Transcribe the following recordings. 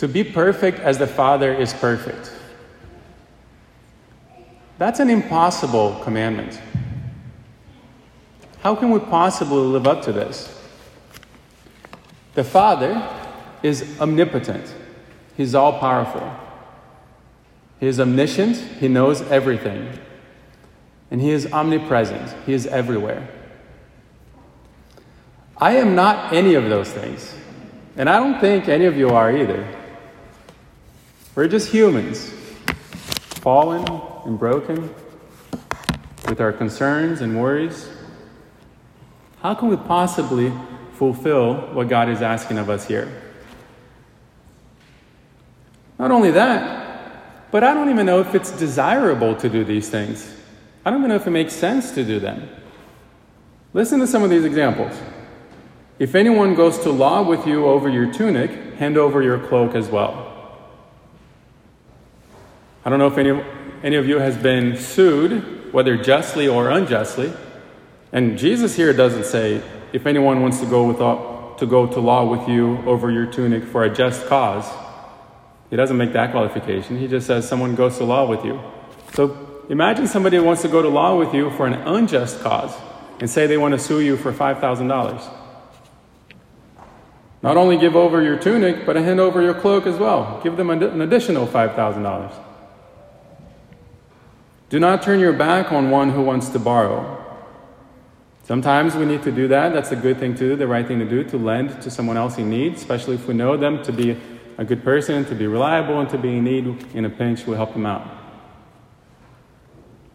to be perfect as the Father is perfect. That's an impossible commandment. How can we possibly live up to this? The Father is omnipotent, He's all powerful. He is omniscient, He knows everything. And He is omnipresent, He is everywhere. I am not any of those things. And I don't think any of you are either. We're just humans, fallen and broken, with our concerns and worries. How can we possibly fulfill what God is asking of us here? Not only that, but I don't even know if it's desirable to do these things. I don't even know if it makes sense to do them. Listen to some of these examples. If anyone goes to law with you over your tunic, hand over your cloak as well. I don't know if any, any of you has been sued, whether justly or unjustly. And Jesus here doesn't say, if anyone wants to go, with, uh, to go to law with you over your tunic for a just cause. He doesn't make that qualification. He just says someone goes to law with you. So imagine somebody wants to go to law with you for an unjust cause and say they want to sue you for $5,000. Not only give over your tunic, but hand over your cloak as well. Give them an additional $5,000. Do not turn your back on one who wants to borrow. Sometimes we need to do that. That's a good thing to do, the right thing to do, to lend to someone else in need, especially if we know them to be a good person, to be reliable, and to be in need in a pinch, we help them out.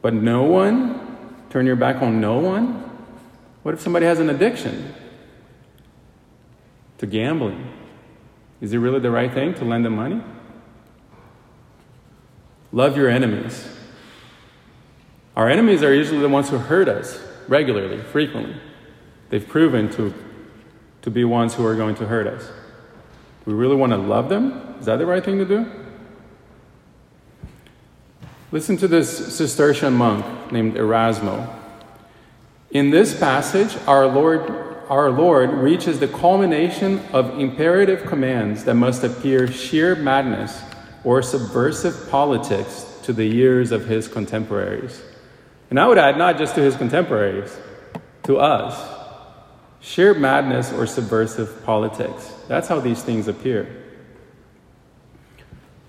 But no one, turn your back on no one? What if somebody has an addiction? to gambling. Is it really the right thing to lend them money? Love your enemies. Our enemies are usually the ones who hurt us regularly, frequently. They've proven to, to be ones who are going to hurt us. We really want to love them? Is that the right thing to do? Listen to this Cistercian monk named Erasmo. In this passage, our Lord our Lord reaches the culmination of imperative commands that must appear sheer madness or subversive politics to the ears of his contemporaries. And I would add, not just to his contemporaries, to us. Sheer madness or subversive politics. That's how these things appear.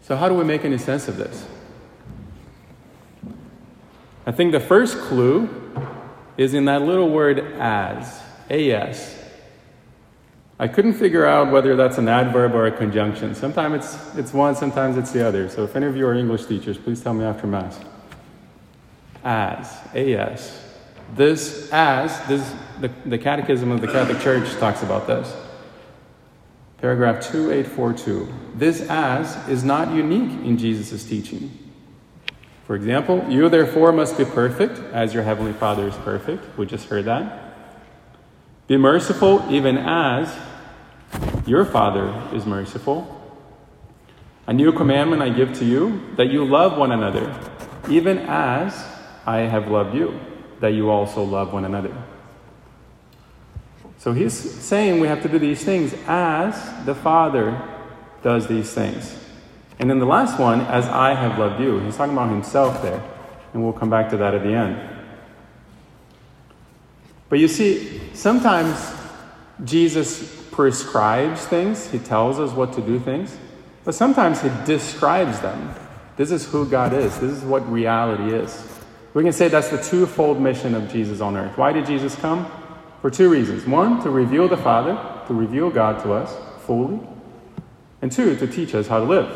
So, how do we make any sense of this? I think the first clue is in that little word as. AS. I couldn't figure out whether that's an adverb or a conjunction. Sometimes it's, it's one, sometimes it's the other. So if any of you are English teachers, please tell me after Mass. As, AS. This as, this, the, the Catechism of the Catholic Church talks about this. Paragraph 2842. This as is not unique in Jesus' teaching. For example, you therefore must be perfect as your heavenly Father is perfect. We just heard that. Be merciful even as your Father is merciful. A new commandment I give to you that you love one another, even as I have loved you, that you also love one another. So he's saying we have to do these things as the Father does these things. And then the last one, as I have loved you. He's talking about himself there. And we'll come back to that at the end. But you see, sometimes Jesus prescribes things, he tells us what to do things, but sometimes he describes them. This is who God is, this is what reality is. We can say that's the twofold mission of Jesus on earth. Why did Jesus come? For two reasons. One, to reveal the Father, to reveal God to us fully, and two, to teach us how to live.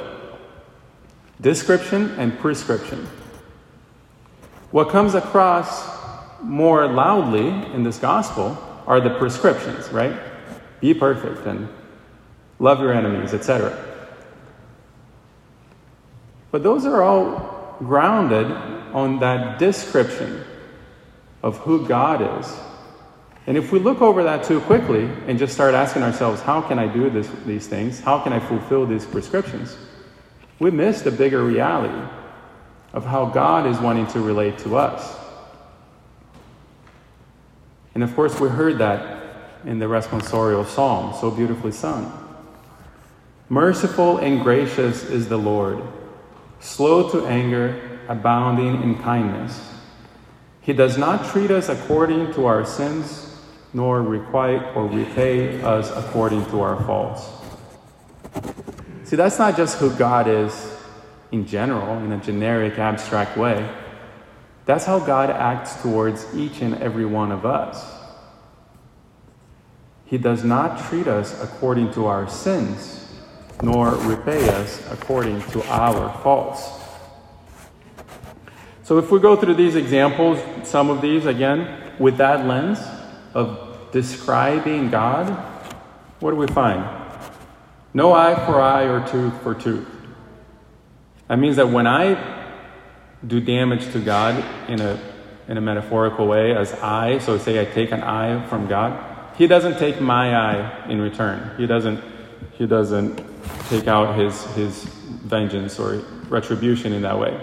Description and prescription. What comes across more loudly in this gospel are the prescriptions, right? Be perfect and love your enemies, etc. But those are all grounded on that description of who God is. And if we look over that too quickly and just start asking ourselves, how can I do this, these things? How can I fulfill these prescriptions? We miss the bigger reality of how God is wanting to relate to us. And of course, we heard that in the responsorial psalm, so beautifully sung. Merciful and gracious is the Lord, slow to anger, abounding in kindness. He does not treat us according to our sins, nor requite or repay us according to our faults. See, that's not just who God is in general, in a generic, abstract way. That's how God acts towards each and every one of us. He does not treat us according to our sins, nor repay us according to our faults. So, if we go through these examples, some of these again, with that lens of describing God, what do we find? No eye for eye or tooth for tooth. That means that when I do damage to God in a, in a metaphorical way, as I, so say I take an eye from God, He doesn't take my eye in return. He doesn't, he doesn't take out his, his vengeance or retribution in that way.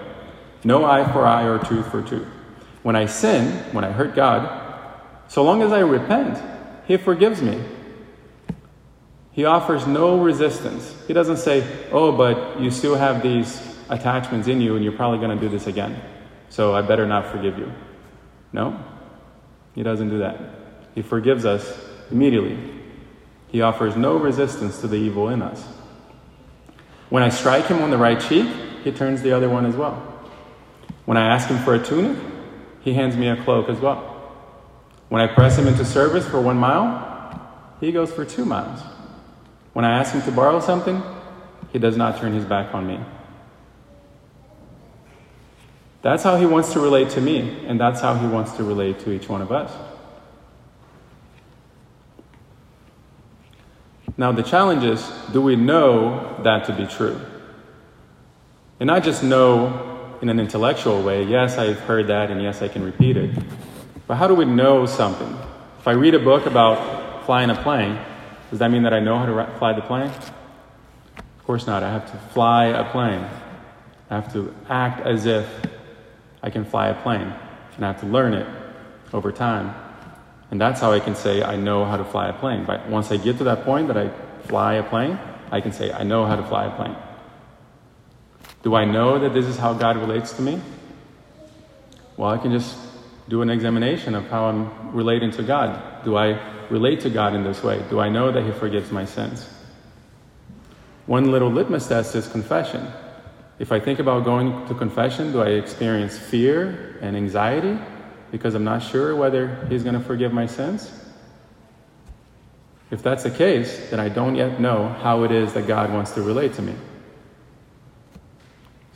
No eye for eye or tooth for tooth. When I sin, when I hurt God, so long as I repent, He forgives me. He offers no resistance. He doesn't say, Oh, but you still have these attachments in you and you're probably going to do this again. So I better not forgive you. No, He doesn't do that. He forgives us immediately. He offers no resistance to the evil in us. When I strike Him on the right cheek, He turns the other one as well. When I ask Him for a tunic, He hands me a cloak as well. When I press Him into service for one mile, He goes for two miles. When I ask Him to borrow something, He does not turn His back on me. That's how he wants to relate to me, and that's how he wants to relate to each one of us. Now, the challenge is do we know that to be true? And not just know in an intellectual way, yes, I've heard that, and yes, I can repeat it. But how do we know something? If I read a book about flying a plane, does that mean that I know how to fly the plane? Of course not. I have to fly a plane. I have to act as if I can fly a plane, and I have to learn it over time. And that's how I can say I know how to fly a plane. But once I get to that point that I fly a plane, I can say I know how to fly a plane. Do I know that this is how God relates to me? Well, I can just do an examination of how I'm relating to God. Do I relate to God in this way? Do I know that He forgives my sins? One little litmus test is confession. If I think about going to confession, do I experience fear and anxiety because I'm not sure whether He's going to forgive my sins? If that's the case, then I don't yet know how it is that God wants to relate to me.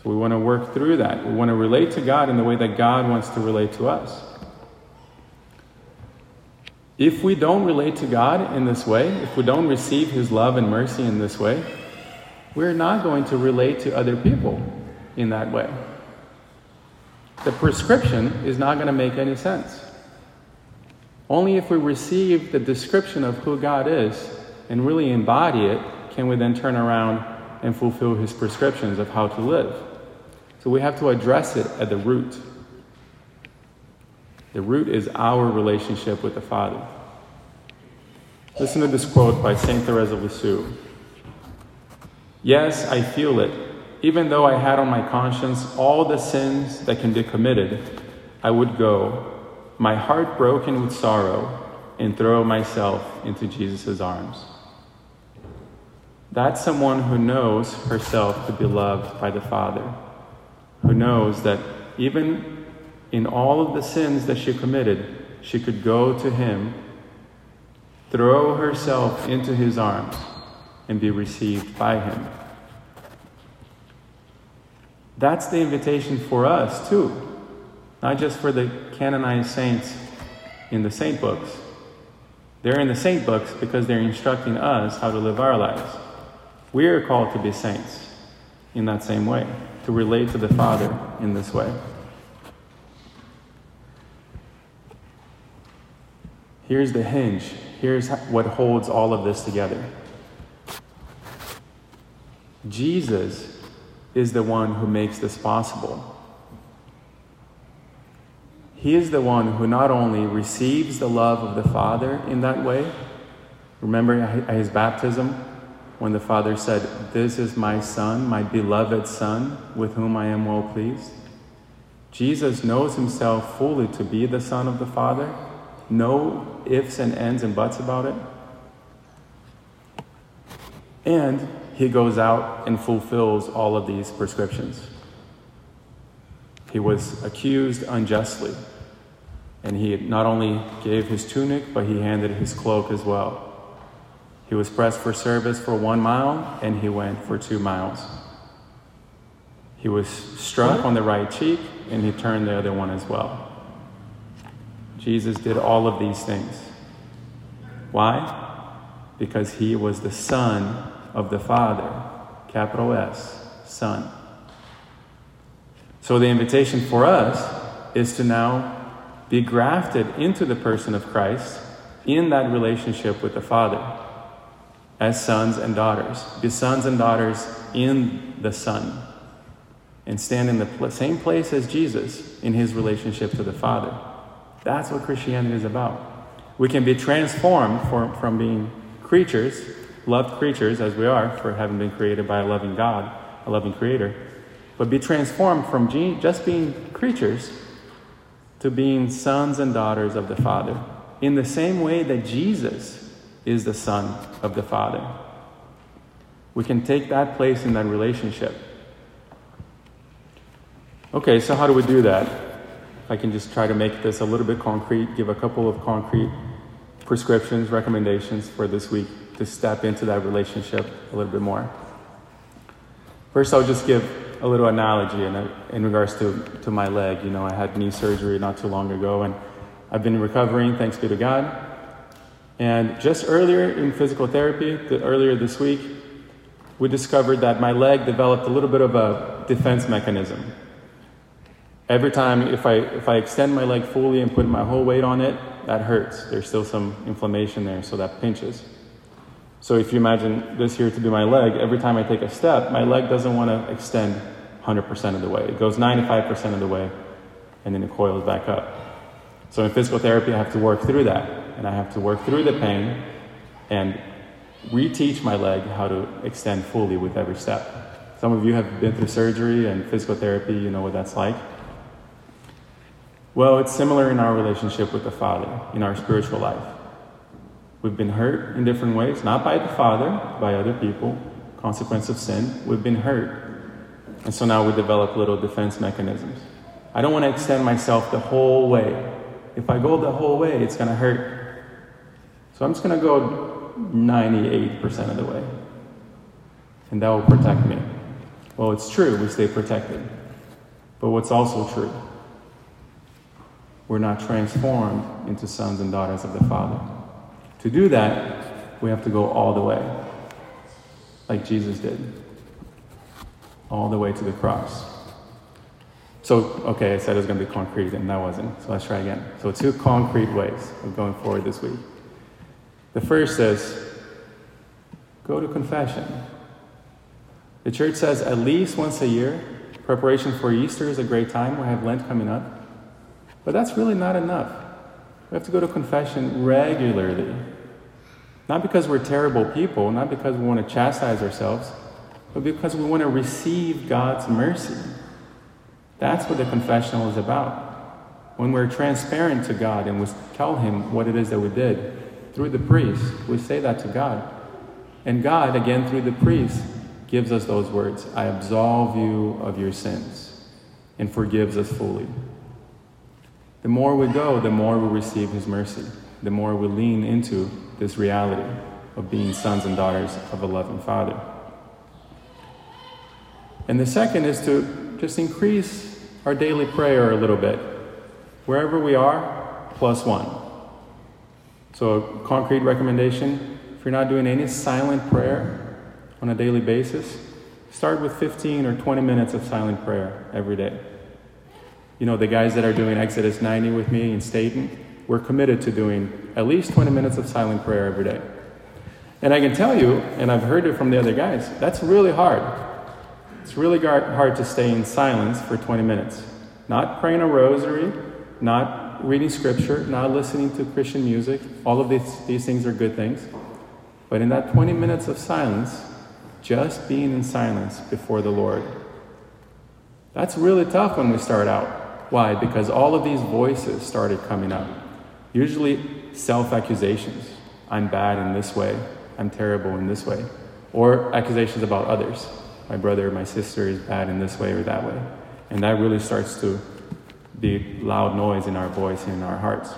So we want to work through that. We want to relate to God in the way that God wants to relate to us. If we don't relate to God in this way, if we don't receive His love and mercy in this way, we're not going to relate to other people in that way. The prescription is not going to make any sense. Only if we receive the description of who God is and really embody it can we then turn around and fulfill his prescriptions of how to live. So we have to address it at the root. The root is our relationship with the Father. Listen to this quote by St. Therese of Lisieux. Yes, I feel it. Even though I had on my conscience all the sins that can be committed, I would go, my heart broken with sorrow, and throw myself into Jesus' arms. That's someone who knows herself to be loved by the Father, who knows that even in all of the sins that she committed, she could go to Him, throw herself into His arms, and be received by Him. That's the invitation for us, too. Not just for the canonized saints in the saint books. They're in the saint books because they're instructing us how to live our lives. We are called to be saints in that same way, to relate to the Father in this way. Here's the hinge. Here's what holds all of this together. Jesus is the one who makes this possible. He is the one who not only receives the love of the Father in that way, remember at his baptism, when the Father said, This is my Son, my beloved Son, with whom I am well pleased? Jesus knows himself fully to be the Son of the Father, no ifs and ends and buts about it. And he goes out and fulfills all of these prescriptions. He was accused unjustly, and he not only gave his tunic, but he handed his cloak as well. He was pressed for service for one mile, and he went for two miles. He was struck on the right cheek, and he turned the other one as well. Jesus did all of these things. Why? Because he was the Son of the Father, capital S, Son. So the invitation for us is to now be grafted into the person of Christ in that relationship with the Father as sons and daughters. Be sons and daughters in the Son and stand in the same place as Jesus in his relationship to the Father. That's what Christianity is about. We can be transformed from, from being creatures, loved creatures as we are, for having been created by a loving God, a loving Creator, but be transformed from just being creatures to being sons and daughters of the Father, in the same way that Jesus is the Son of the Father. We can take that place in that relationship. Okay, so how do we do that? I can just try to make this a little bit concrete, give a couple of concrete prescriptions, recommendations for this week to step into that relationship a little bit more. First, I'll just give a little analogy in, in regards to, to my leg. You know, I had knee surgery not too long ago, and I've been recovering, thanks be to God. And just earlier in physical therapy, the, earlier this week, we discovered that my leg developed a little bit of a defense mechanism. Every time, if I, if I extend my leg fully and put my whole weight on it, that hurts. There's still some inflammation there, so that pinches. So if you imagine this here to be my leg, every time I take a step, my leg doesn't want to extend 100% of the way. It goes 95% of the way, and then it coils back up. So in physical therapy, I have to work through that, and I have to work through the pain and reteach my leg how to extend fully with every step. Some of you have been through surgery and physical therapy, you know what that's like. Well, it's similar in our relationship with the Father, in our spiritual life. We've been hurt in different ways, not by the Father, by other people, consequence of sin. We've been hurt. And so now we develop little defense mechanisms. I don't want to extend myself the whole way. If I go the whole way, it's going to hurt. So I'm just going to go 98% of the way. And that will protect me. Well, it's true, we stay protected. But what's also true? We're not transformed into sons and daughters of the Father. To do that, we have to go all the way, like Jesus did, all the way to the cross. So, okay, I said it was going to be concrete, and that wasn't. So let's try again. So, two concrete ways of going forward this week. The first is go to confession. The church says at least once a year, preparation for Easter is a great time. We have Lent coming up. But that's really not enough. We have to go to confession regularly. Not because we're terrible people, not because we want to chastise ourselves, but because we want to receive God's mercy. That's what the confessional is about. When we're transparent to God and we tell Him what it is that we did through the priest, we say that to God. And God, again through the priest, gives us those words I absolve you of your sins and forgives us fully. The more we go, the more we receive His mercy, the more we lean into this reality of being sons and daughters of a loving Father. And the second is to just increase our daily prayer a little bit. Wherever we are, plus one. So, a concrete recommendation if you're not doing any silent prayer on a daily basis, start with 15 or 20 minutes of silent prayer every day you know, the guys that are doing Exodus 90 with me in Staten, we're committed to doing at least 20 minutes of silent prayer every day. And I can tell you, and I've heard it from the other guys, that's really hard. It's really hard to stay in silence for 20 minutes. Not praying a rosary, not reading scripture, not listening to Christian music. All of these, these things are good things. But in that 20 minutes of silence, just being in silence before the Lord. That's really tough when we start out. Why? Because all of these voices started coming up. Usually self accusations. I'm bad in this way. I'm terrible in this way. Or accusations about others. My brother my sister is bad in this way or that way. And that really starts to be loud noise in our voice and in our hearts.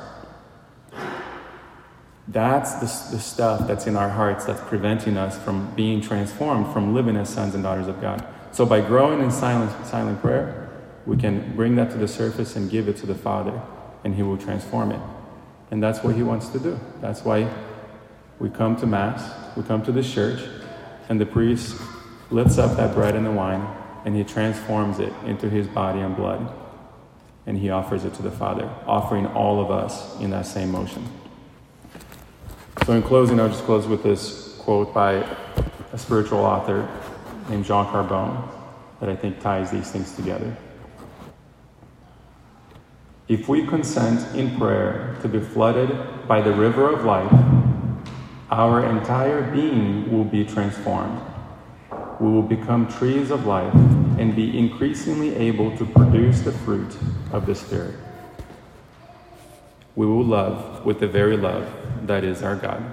That's the, the stuff that's in our hearts that's preventing us from being transformed, from living as sons and daughters of God. So by growing in silent, silent prayer, we can bring that to the surface and give it to the Father, and He will transform it. And that's what He wants to do. That's why we come to Mass, we come to the church, and the priest lifts up that bread and the wine, and he transforms it into his body and blood. And he offers it to the Father, offering all of us in that same motion. So, in closing, I'll just close with this quote by a spiritual author named Jean Corbon that I think ties these things together. If we consent in prayer to be flooded by the river of life, our entire being will be transformed. We will become trees of life and be increasingly able to produce the fruit of the Spirit. We will love with the very love that is our God.